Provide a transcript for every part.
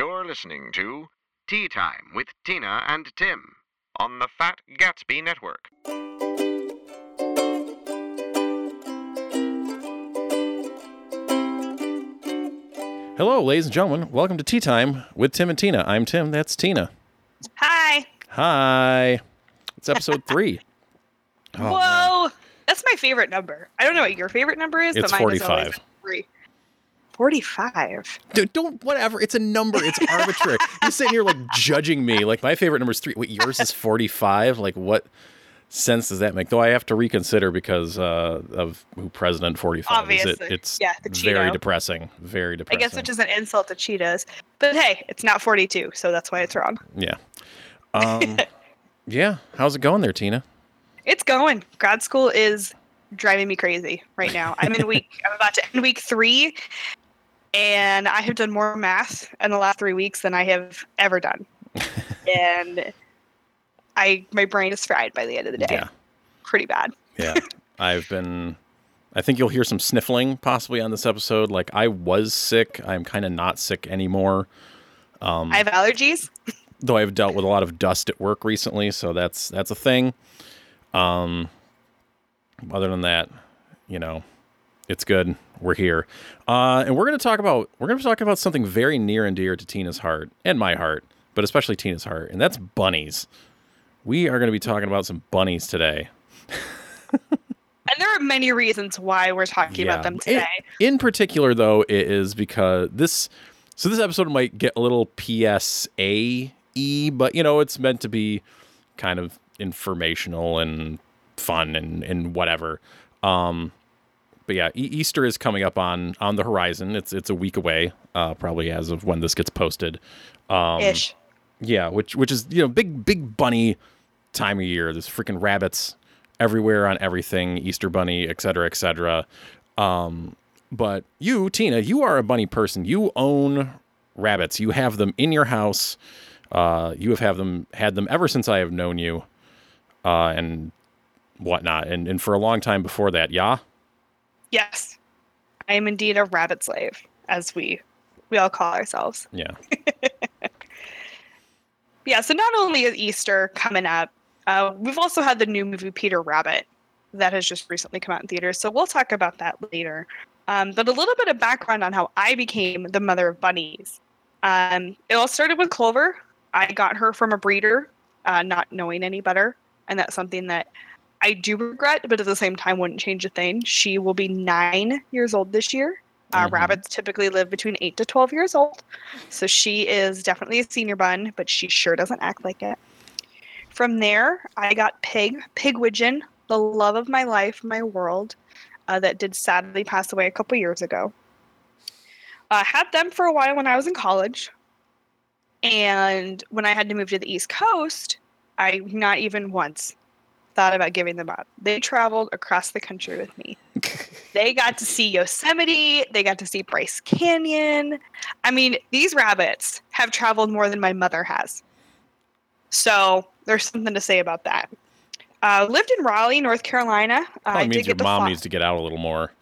You're listening to Tea Time with Tina and Tim on the Fat Gatsby Network. Hello, ladies and gentlemen. Welcome to Tea Time with Tim and Tina. I'm Tim. That's Tina. Hi. Hi. It's episode three. Oh, man. Whoa. That's my favorite number. I don't know what your favorite number is, It's but mine is always 45. three. 45. Dude, don't whatever. It's a number. It's arbitrary. You're sitting here like judging me. Like my favorite number is three. Wait, yours is forty-five. Like what sense does that make? Though I have to reconsider because uh, of who President forty-five is. It, Obviously. it's Yeah, the very depressing. Very depressing. I guess which is an insult to cheetahs. But hey, it's not 42, so that's why it's wrong. yeah. Um, yeah. How's it going there, Tina? It's going. Grad school is driving me crazy right now. I'm in week, I'm about to end week three, and I have done more math in the last three weeks than I have ever done. and I, my brain is fried by the end of the day. Yeah. Pretty bad. Yeah. I've been I think you'll hear some sniffling possibly on this episode. Like I was sick. I'm kind of not sick anymore. Um, I have allergies. though I've dealt with a lot of dust at work recently, so that's that's a thing. Um other than that, you know, it's good. We're here. Uh and we're going to talk about we're going to talk about something very near and dear to Tina's heart and my heart, but especially Tina's heart, and that's bunnies. We are going to be talking about some bunnies today. And there are many reasons why we're talking Yeah. about them In- today. In, particular, though, it is because this. So this episode might get a little PSA e, but you know it's meant to be kind of informational and fun and and whatever. Um, but yeah, e- Easter is coming up on on the horizon. It's it's a week away, uh, probably as of when this gets posted. Um, Ish. yeah, which which is you know big big bunny time of year. There's freaking rabbits everywhere on everything, Easter bunny, et cetera, et cetera. Um, but you, Tina, you are a bunny person. You own rabbits. You have them in your house. Uh, you have have them had them ever since I have known you, uh, and whatnot, and and for a long time before that. Yeah. Yes. I am indeed a rabbit slave, as we we all call ourselves. Yeah. Yeah, so not only is Easter coming up, uh, we've also had the new movie Peter Rabbit that has just recently come out in theaters. So we'll talk about that later. Um, but a little bit of background on how I became the mother of bunnies. Um, it all started with Clover. I got her from a breeder, uh, not knowing any better. And that's something that I do regret, but at the same time wouldn't change a thing. She will be nine years old this year. Uh, Mhm. Rabbits typically live between eight to 12 years old. So she is definitely a senior bun, but she sure doesn't act like it. From there, I got Pig, Pigwidgeon, the love of my life, my world, uh, that did sadly pass away a couple years ago. Uh, had them for a while when I was in college. And when I had to move to the East Coast, I not even once thought about giving them up. They traveled across the country with me. they got to see Yosemite, they got to see Bryce Canyon. I mean, these rabbits have traveled more than my mother has. So there's something to say about that. Uh, lived in Raleigh, North Carolina. Uh, means your mom needs to get out a little more.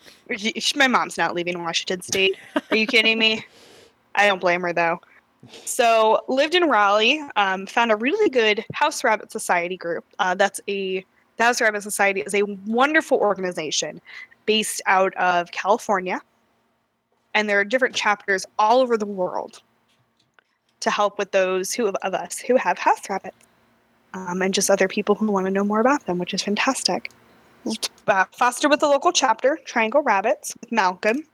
my mom's not leaving Washington State. Are you kidding me? I don't blame her though. So lived in Raleigh. Um, found a really good House Rabbit Society group. Uh, that's a the House Rabbit Society is a wonderful organization based out of California, and there are different chapters all over the world to help with those who of us who have house rabbits, um, and just other people who want to know more about them, which is fantastic uh, fostered with the local chapter, Triangle Rabbits, with Malcolm,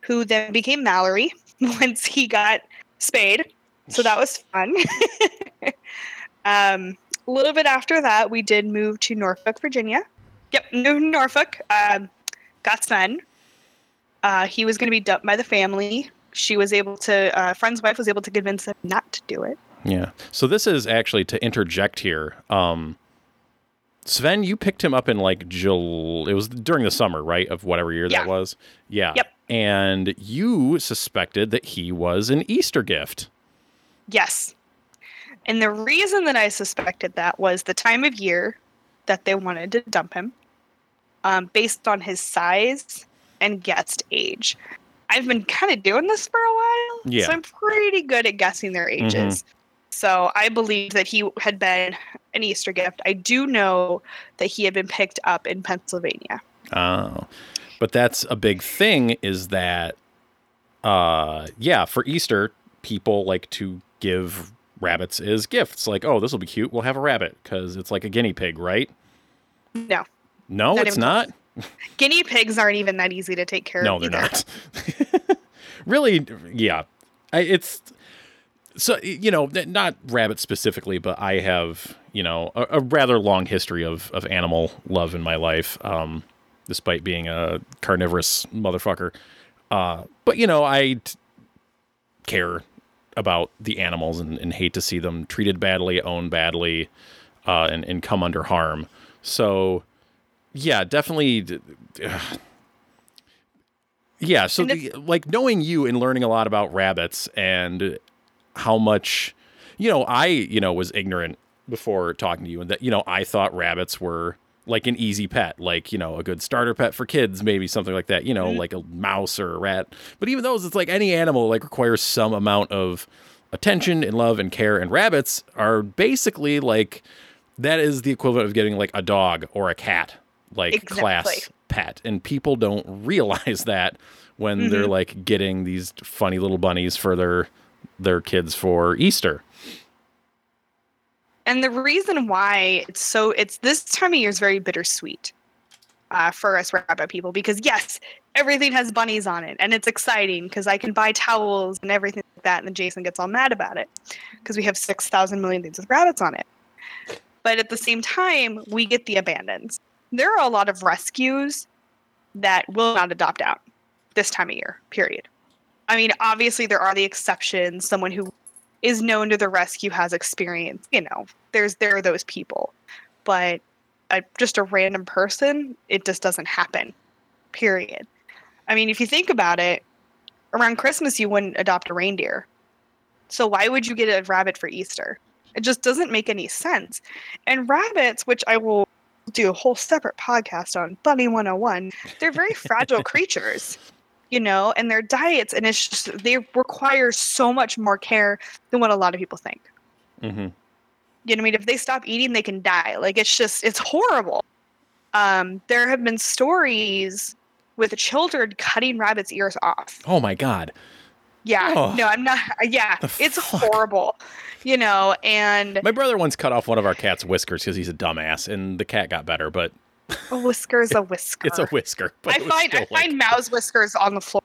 who then became Mallory once he got spayed. So that was fun. um, a little bit after that, we did move to Norfolk, Virginia. Yep, moved to Norfolk. Um, got Sven. Uh, he was going to be dumped by the family. She was able to, uh, friend's wife was able to convince him not to do it. Yeah. So this is actually to interject here. Um, Sven, you picked him up in like July. It was during the summer, right? Of whatever year Yeah. that was. Yeah. Yep. And you suspected that he was an Easter gift. Yes. And the reason that I suspected that was the time of year that they wanted to dump him um, based on his size and guest age. I've been kind of doing this for a while, Yeah. So I'm pretty good at guessing their ages. So I believe that he had been an Easter gift. I do know that he had been picked up in Pennsylvania. Oh, but that's a big thing. Is that, uh, yeah, for Easter, people like to give rabbits as gifts. Like, oh, this will be cute. We'll have a rabbit because it's like a guinea pig, right? No, No, Not it's not. guinea pigs aren't even that easy to take care No, of. No, they're either. not. really, yeah. I, it's so you know not rabbits specifically, but I have you know a, a rather long history of of animal love in my life, um, despite being a carnivorous motherfucker. Uh, but you know I t- care about the animals and, and hate to see them treated badly, owned badly, uh, and and come under harm. So yeah, definitely. Yeah, so the, like knowing you and learning a lot about rabbits and how much, you know, I you know was ignorant before talking to you, and that you know I thought rabbits were like an easy pet, like you know a good starter pet for kids, maybe something like that, you know, mm-hmm. like a mouse or a rat. But even those, it's like any animal like requires some amount of attention and love and care, and rabbits are basically like that is the equivalent of getting like a dog or a cat, like class pet, and people don't realize that when they're mm-hmm. like getting these funny little bunnies for their their kids for Easter. And the reason why it's so it's this time of year is very bittersweet uh, for us rabbit people because yes, everything has bunnies on it and it's exciting because I can buy towels and everything like that, and then Jason gets all mad about it because we have six thousand million things with rabbits on it. But at the same time, we get the abandons. There are a lot of rescues that will not adopt out this time of year. Period. I mean, obviously there are the exceptions. Someone who is known to the rescue has experience. You know, there's there are those people, but uh, just a random person, it just doesn't happen. Period. I mean, if you think about it, around Christmas you wouldn't adopt a reindeer, so why would you get a rabbit for Easter? It just doesn't make any sense. And rabbits, which I will do a whole separate podcast on, Bunny 101, they're very fragile creatures you know, and their diets, and it's just they require so much more care than what a lot of people think. Mm-hmm. You know what I mean? If they stop eating, they can die. Like it's just it's horrible. Um, there have been stories with children cutting rabbits' ears off. Oh my god. Yeah, Oh. no, I'm not. Yeah, it's fuck? horrible. You know, and My brother once cut off one of our cat's whiskers because he's a dumbass, and the cat got better, but a whisker's a whisker. it's a whisker. But I find I like- find mouse whiskers on the floor,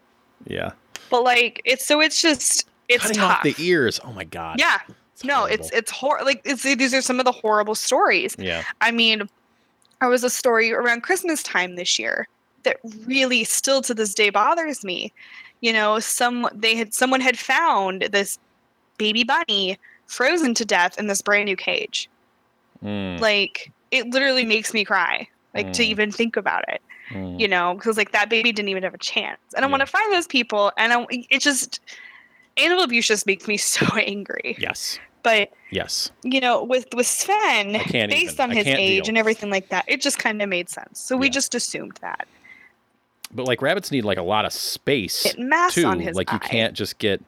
yeah, but like it's so it's just it's cutting tough. off the ears. Oh my god. Yeah, It's no, it's horrible. it's hor like it's these are some of the horrible stories. yeah. I mean, there was a story around Christmas time this year that really still to this day bothers me. You know, some they had someone had found this baby bunny frozen to death in this brand new cage. Mm, Like it literally makes me cry. Like to Mm. even think about it, mm. you know, because like that baby didn't even have a chance. And I Yeah. want to find those people, and I, it just animal abuse just makes me so angry. Yes. But Yes. you know, with with Sven, based even. on I his age deal. and everything like that, it just kind of made sense. So we Yeah. just assumed that. But like rabbits need like a lot of space It mass too. on his like you can't just get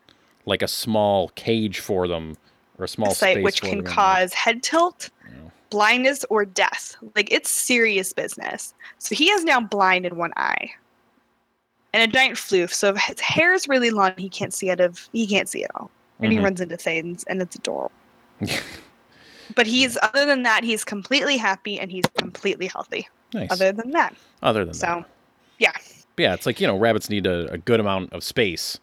like a small cage for them or a small site space which can cause head tilt, Yeah. Blindness, or death. Like it's serious business. So he is now blind in one eye. And a giant floof. So if his hair is really long, he can't see out of he can't see at all. And he Mhm. runs into things and it's adorable. But he's other than that, he's completely happy and he's completely healthy. Nice. Other than that. Other than that. So yeah. Yeah, it's like, you know, rabbits need a, a good amount of space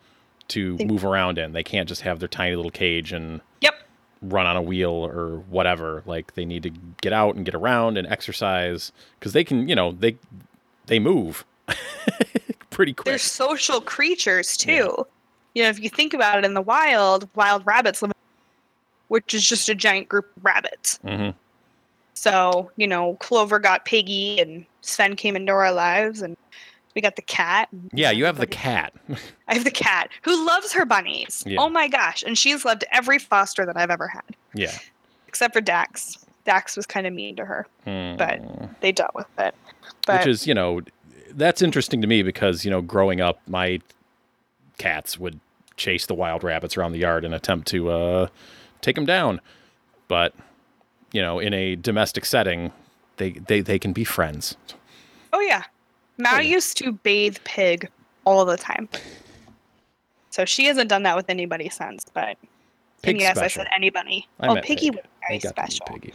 to They- move around in. They can't just have their tiny little cage and Yep. Run on a wheel or whatever. Like they need to get out and get around and exercise because they can, you know, they they move pretty quick. They're social creatures too. Yeah. You know, if you think about it in the wild, wild rabbits live, which is just a giant group of rabbits. hmm So, you know, Clover got Piggy and Sven came into our lives and we got the cat. Yeah, you have the cat. I have the cat who loves her bunnies. Yeah. Oh my gosh. And she's loved every foster that I've ever had, yeah. except for Dax. Dax was kind of mean to her. But- Mm. They dealt with it. But which is you know that's interesting to me because you know growing up my cats would chase the wild rabbits around the yard and attempt to uh, take them down. But you know, in a domestic setting, they they they can be friends. Oh yeah. Mao used to bathe Pig all the time. So she hasn't done that with anybody since, but Pig yes, special. I said anybody. I oh, Piggy Pig. was very got to meet special. Piggy.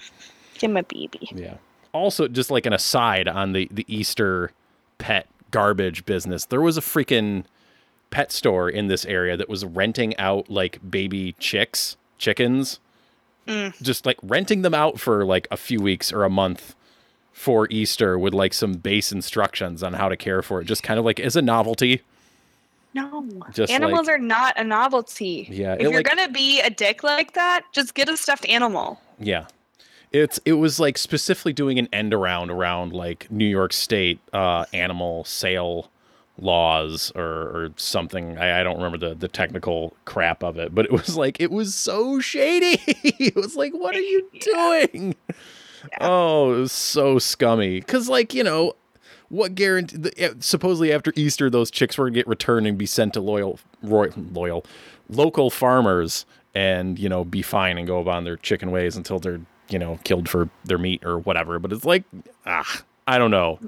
Him a baby. Yeah. Also, just like an aside on the the Easter pet garbage business, there was a freaking pet store in this area that was renting out like baby chicks, chickens, Mm. just like renting them out for like a few weeks or a month for Easter with like some base instructions on how to care for it, just kind of like as a novelty. No, Just animals like- are not a novelty. Yeah, if you're like- gonna be a dick like that, just get a stuffed animal. Yeah. It's it was like specifically doing an end around around like New York State uh, animal sale laws or, or something. I, I don't remember the, the technical crap of it, but it was like it was so shady. it was like, what are you doing? Oh, it was so scummy. Cause like, you know, what guarantee the, supposedly after Easter those chicks were gonna get returned and be sent to loyal roy, loyal local farmers and, you know, be fine and go about their chicken ways until they're, you know, killed for their meat or whatever. But it's like, ah, I don't know.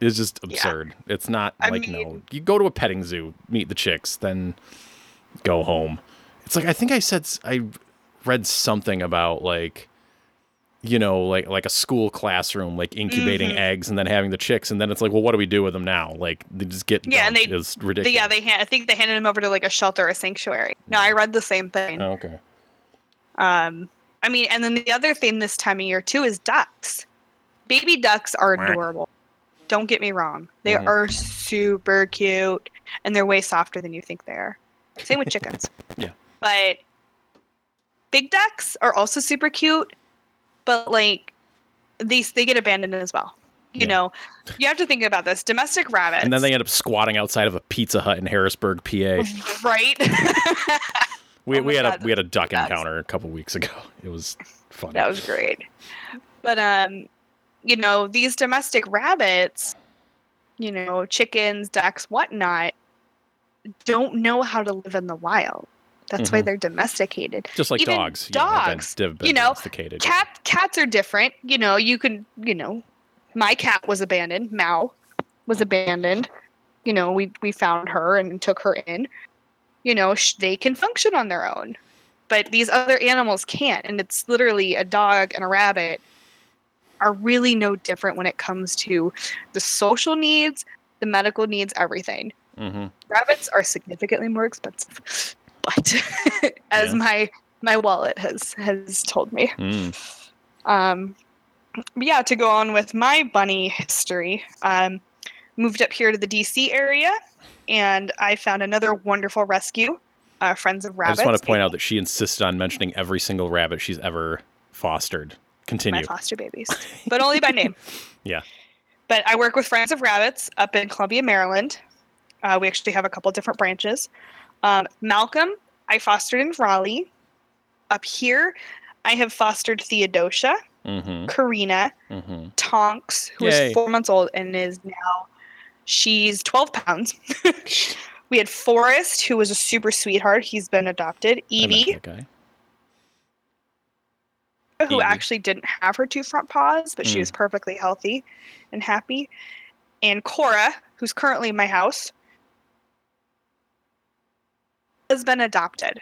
It's just absurd. It's not I like no. You go to a petting zoo, meet the chicks, then go home. It's like I think I said I read something about like you know like like a school classroom like incubating Mhm. eggs and then having the chicks and then it's like well what do we do with them now like they just get Yeah, and they- They- ridiculous yeah, they hand, I think they handed him over to like a shelter or a sanctuary. No, I read the same thing. Oh, okay Um, I mean, and then the other thing this time of year too is ducks. Baby ducks are adorable. Don't get me wrong; they Mhm. are super cute, and they're way softer than you think they are. Same with chickens. Yeah. But big ducks are also super cute, but like these, they get abandoned as well. You Yeah. know, you have to think about this. Domestic rabbits, and then they end up squatting outside of a pizza hut in harrisburg pa right? we, Oh we had a we had a duck ducks. encounter a couple weeks ago it was funny That was great. But um, you know, these domestic rabbits, you know, chickens, ducks, whatnot, don't know how to live in the wild. That's why Mhm. they're domesticated. just like even dogs you know, dogs, have been you know, domesticated. Cat cats are different. You know, you can, you know, my cat was abandoned. Mao was abandoned. You know, we we found her and took her in. You know, sh- they can function on their own, but these other animals can't. And it's literally a dog and a rabbit are really no different when it comes to the social needs, the medical needs, everything. hmm Rabbits are significantly more expensive, but as Yeah. my my wallet has has told me. Mm. Um, yeah, to go on with my bunny history, um, moved up here to the DC area, and I found another wonderful rescue, uh, Friends of Rabbits. i just want to point out that she insisted on mentioning every single rabbit she's ever fostered Continue. my foster babies, but only by name. Yeah. But I work with Friends of Rabbits up in Columbia, Maryland. Uh, we actually have a couple different branches. Um, Malcolm, I fostered in Raleigh. Up here, I have fostered Theodosia, hmm Karina, hmm Tonks, who Yay. is four months old and is now she's 12 pounds. we had Forrest, who was a super sweetheart. He's been adopted. Evie, guy. who Evie. actually didn't have her two front paws, but she Mm. was perfectly healthy and happy. And Cora, who's currently in my house, has been adopted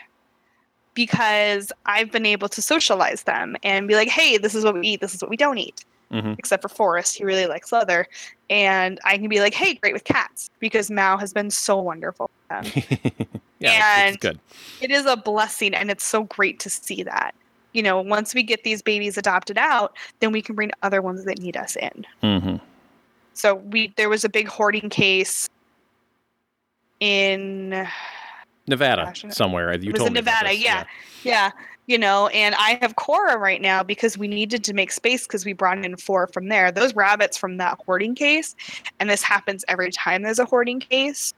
because I've been able to socialize them and be like, hey, this is what we eat, this is what we don't eat. hmm except for Forrest. He really likes leather. And I can be like, hey, great with cats because Mao has been so wonderful. yeah, it's- it's good. it is a blessing and it's so great to see that. You know, once we get these babies adopted out, then we can bring other ones that need us in. hmm So we there was a big hoarding case in Nevada Gosh, somewhere. You was told in me Nevada, this, yeah. yeah, you know, and I have Cora right now because we needed to make space because we brought in four from there. Those rabbits from that hoarding case, and this happens every time there's a hoarding case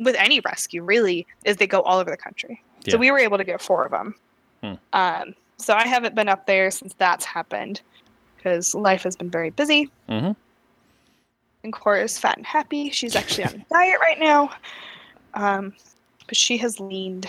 with any rescue, really, is they go all over the country. Yeah. So we were able to get four of them. Hmm. Um, so I haven't been up there since that's happened because life has been very busy. Mhm. And Cora's fat and happy. She's actually on a diet right now. Um, but she has leaned.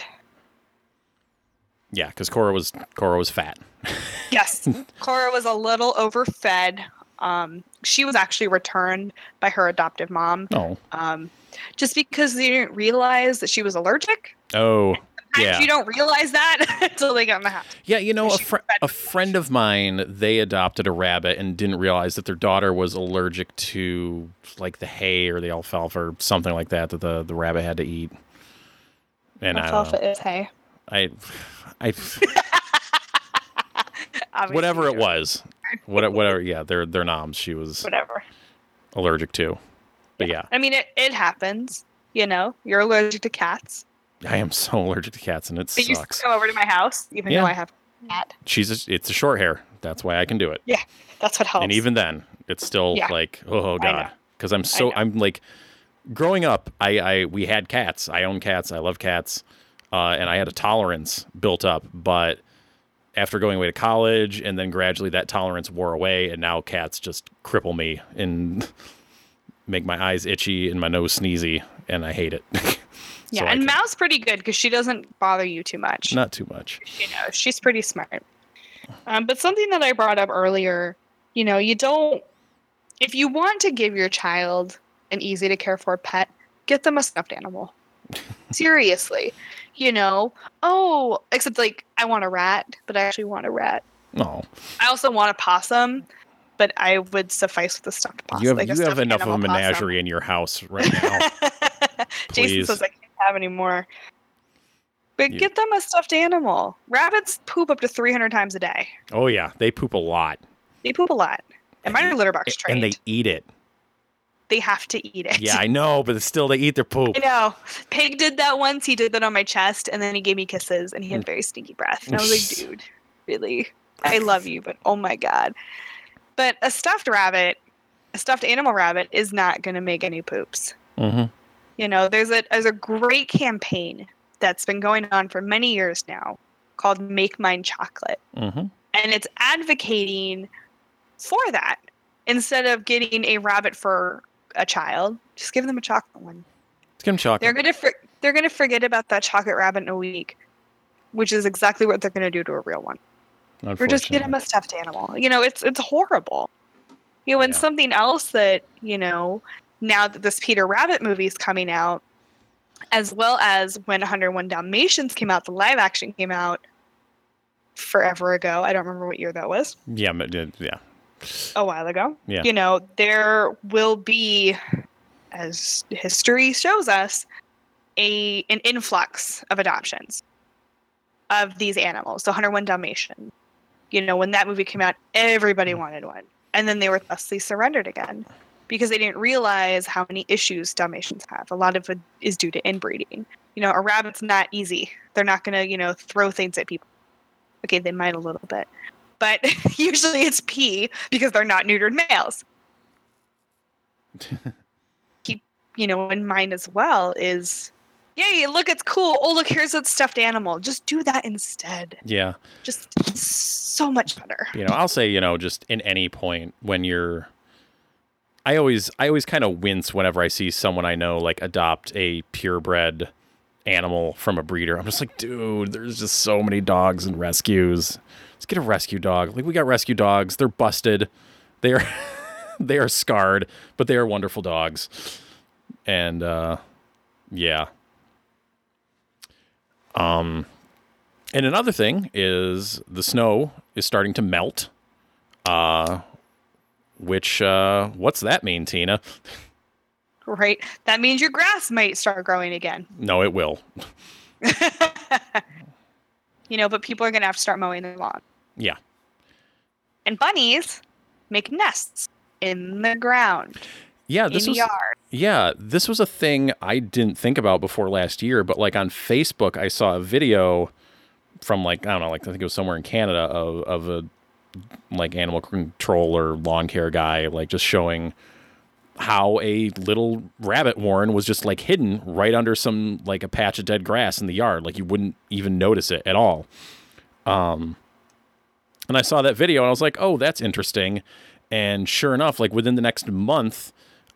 Yeah, because Cora was Cora was fat. Yes, Cora was a little overfed. Um, she was actually returned by her adoptive mom, Oh, um, just because they didn't realize that she was allergic. oh, Sometimes Yeah. you don't realize that until they get in the house. yeah. You know, a, fr- a friend of mine they adopted a rabbit and didn't realize that their daughter was allergic to like the hay or the alfalfa or something like that that the the rabbit had to eat. And I don't know. Alfalfa is. I, I, whatever it was, whatever, whatever. Yeah, their their noms she was Whatever. allergic to. But yeah, I mean, it, it happens. You know, you're allergic to cats. I am so allergic to cats, and it to sucks. come over to my house, even Yeah. though I have a cat. She's a, it's a short hair. That's why I can do it. Yeah, that's what helps. And even then, it's still Yeah. like, oh god, because I'm so. I'm like, growing up, I I we had cats. I own cats. I love cats, uh, and I had a tolerance built up. But after going away to college, and then gradually that tolerance wore away, and now cats just cripple me and make my eyes itchy and my nose sneezy, and I hate it. yeah, So and Mal's pretty good because she doesn't bother you too much. not too much. you know she's pretty smart um, but something that i brought up earlier you know you don't if you want to give your child an easy to care for pet get them a stuffed animal seriously you know oh except like i want a rat but i actually want a rat No, i also want a possum but i would suffice with a stuffed possum you have like you have enough of a animal possum. menagerie in your house right now. Jason says I can't have any more. But You- get them a stuffed animal. Rabbits poop up to 300 times a day. oh yeah, they poop a lot, They poop a lot. And mine are litter box trained. and they eat it. They have to eat it. Yeah, I know, but still, they eat their poop. I know. Pig did that once. He did that on my chest, and then he gave me kisses, and he Mm. had very stinky breath. And I was like, dude, really? I love you, but oh my God. But a stuffed rabbit, a stuffed animal rabbit, is not going to make any poops. hmm You know, there's a there's a great campaign that's been going on for many years now called Make Mine Chocolate. hmm And it's advocating for that. Instead of getting a rabbit for a child, just give them a chocolate one. Let's give them chocolate. They're gonna for, they're gonna forget about that chocolate rabbit in a week, which is exactly what they're gonna do to a real one. Or just get them a stuffed animal. You know, it's it's horrible. You know, and Yeah. something else that you know now that this Peter Rabbit movie is coming out, as well as when 101 Dalmatians came out, the live action came out forever ago. I don't remember what year that was. Yeah, but, yeah. A while ago. Yeah. You know, there will be, as history shows us, a an influx of adoptions of these animals. The 101 Dalmatian. You know, when that movie came out, everybody wanted one, and then they were thusly surrendered again because they didn't realize how many issues Dalmatians have. A lot of it is due to inbreeding. You know, a rabbit's not easy. They're not going to, you know, throw things at people. Okay, they might a little bit, but usually it's pee because they're not neutered males. Keep, you know, in mind as well is, yay, look, it's cool. Oh, look, here's a stuffed animal. Just do that instead. Yeah. Just so much better. You know, I'll say, you know, just in any point when you're I always I always kind of wince whenever I see someone I know like adopt a purebred animal from a breeder. I'm just like, dude, there's just so many dogs and rescues. Let's get a rescue dog. Like we got rescue dogs. They're busted. They are they are scarred, but they are wonderful dogs. And uh yeah. Um and another thing is the snow is starting to melt. Uh which uh what's that mean, Tina? Right? That means your grass might start growing again. No, it will. you know, but people are going to have to start mowing their lawn. Yeah. And bunnies make nests in the ground, Yeah, this was yard. Yeah, this was a thing I didn't think about before last year, but like on Facebook, I saw a video from like I don't know, like I think it was somewhere in Canada of of a like animal control or lawn care guy, like just showing how a little rabbit warren was just like hidden right under some like a patch of dead grass in the yard, like you wouldn't even notice it at all. Um, and I saw that video and I was like, oh, that's interesting. And sure enough, like within the next month,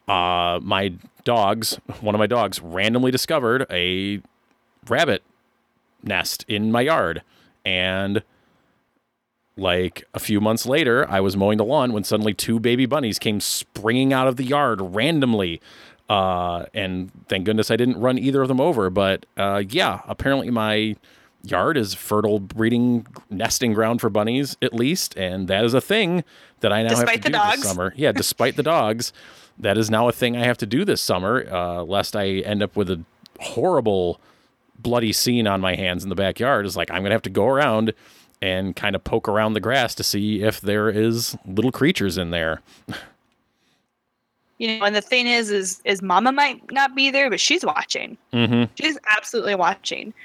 uh, my dogs, one of my dogs, randomly discovered a rabbit nest in my yard. And like a few months later, I was mowing the lawn when suddenly two baby bunnies came springing out of the yard randomly. Uh, and thank goodness I didn't run either of them over. But uh, yeah, apparently my yard is fertile breeding nesting ground for bunnies at least and that is a thing that i now Despite have to do dogs. this summer yeah despite the dogs that is now a thing i have to do this summer uh, lest i end up with a horrible bloody scene on my hands in the backyard is like i'm gonna have to go around and kind of poke around the grass to see if there is little creatures in there You know, and the thing is, is is Mama might not be there, but she's watching. mm-hmm. She's absolutely watching.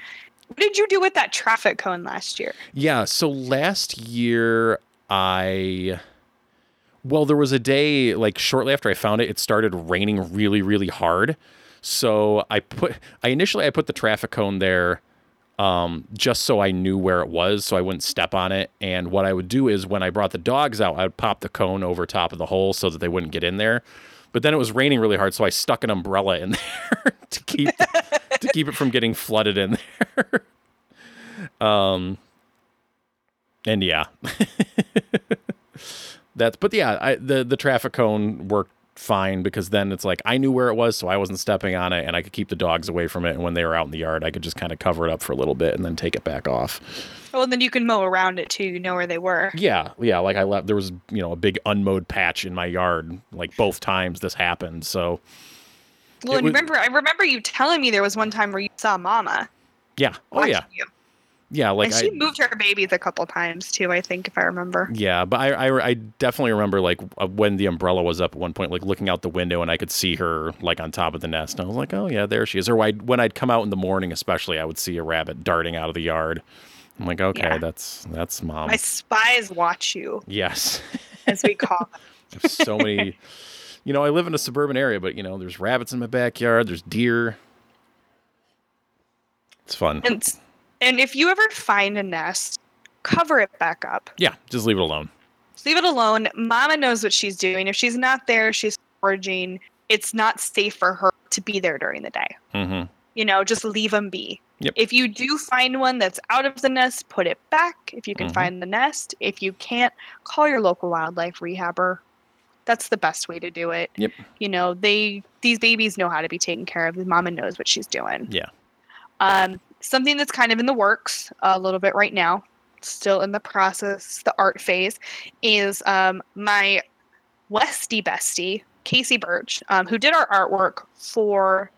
What did you do with that traffic cone last year? Yeah, so last year I well there was a day like shortly after I found it it started raining really really hard. So I put I initially I put the traffic cone there um just so I knew where it was so I wouldn't step on it and what I would do is when I brought the dogs out I would pop the cone over top of the hole so that they wouldn't get in there. But then it was raining really hard so I stuck an umbrella in there to keep to keep it from getting flooded in there. um and yeah that's but yeah I, the the traffic cone worked fine because then it's like i knew where it was so i wasn't stepping on it and i could keep the dogs away from it and when they were out in the yard i could just kind of cover it up for a little bit and then take it back off Well, and then you can mow around it too. You know where they were. yeah yeah like i left there was you know a big unmowed patch in my yard like both times this happened so Well, and was- remember, I remember you telling me there was one time where you saw Mama. Yeah oh yeah you. yeah like and i she moved her babies a couple times too. I think, if I remember. Yeah, but I, I, I definitely remember like uh, when the umbrella was up at one point, like looking out the window and I could see her like on top of the nest. And I was like, oh yeah, there she is. Or when I'd, when I'd come out in the morning, especially, I would see a rabbit darting out of the yard. I'm like, okay, Yeah. that's that's mom. My spies watch you, yes, as we call them. so many. You know, I live in a suburban area, but you know, there's rabbits in my backyard. There's deer. It's fun. And and if you ever find a nest, cover it back up. Yeah, just leave it alone. Just leave it alone. Mama knows what she's doing. If she's not there, she's foraging. It's not safe for her to be there during the day. Mm-hmm. You know, just leave them be. Yep. If you do find one that's out of the nest, put it back. If you can Mhm. find the nest, if you can't, call your local wildlife rehabber. That's the best way to do it. Yep. You know, they these babies know how to be taken care of. The mama knows what she's doing. Yeah. Um, something that's kind of in the works a little bit right now, still in the process, the art phase, is um, my Westy bestie, Casey Birch, um, who did our artwork for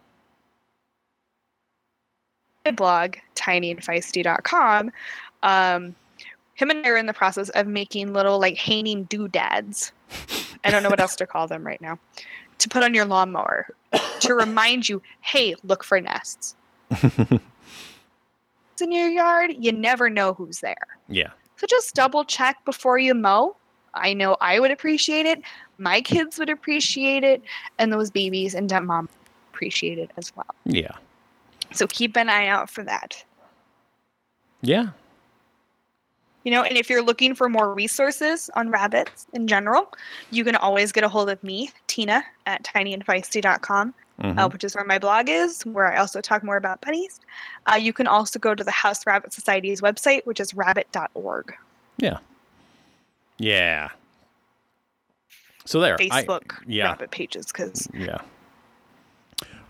my blog, tinyandfeisty.com. Um, him and I are in the process of making little like hanging doodads. I don't know what else to call them right now. To put on your lawnmower to remind you, hey, look for nests. It's in your yard, you never know who's there. yeah. So just double check before you mow. I know I would appreciate it. My kids would appreciate it. And those babies and dead mom appreciate it as well. Yeah. So keep an eye out for that. Yeah. You know, and if you're looking for more resources on rabbits in general, you can always get a hold of me, Tina, at tinyandfeisty.com, Mhm. uh, which is where my blog is, where I also talk more about bunnies. Uh, you can also go to the House Rabbit Society's website, which is rabbit.org. Yeah. Yeah. So there. I- Facebook yeah. rabbit pages, because Yeah.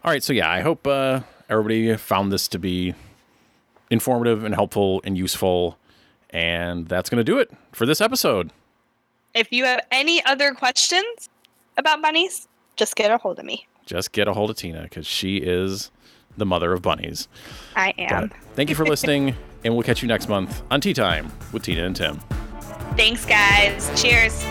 All right. So yeah, I hope uh, everybody found this to be informative and helpful and useful. And that's going to do it for this episode. if you have any other questions about bunnies, just get a hold of me. Just get a hold of Tina because she is the mother of bunnies. I am. But thank you for listening, and we'll catch you next month on Tea Time with Tina and Tim. Thanks, guys. Cheers.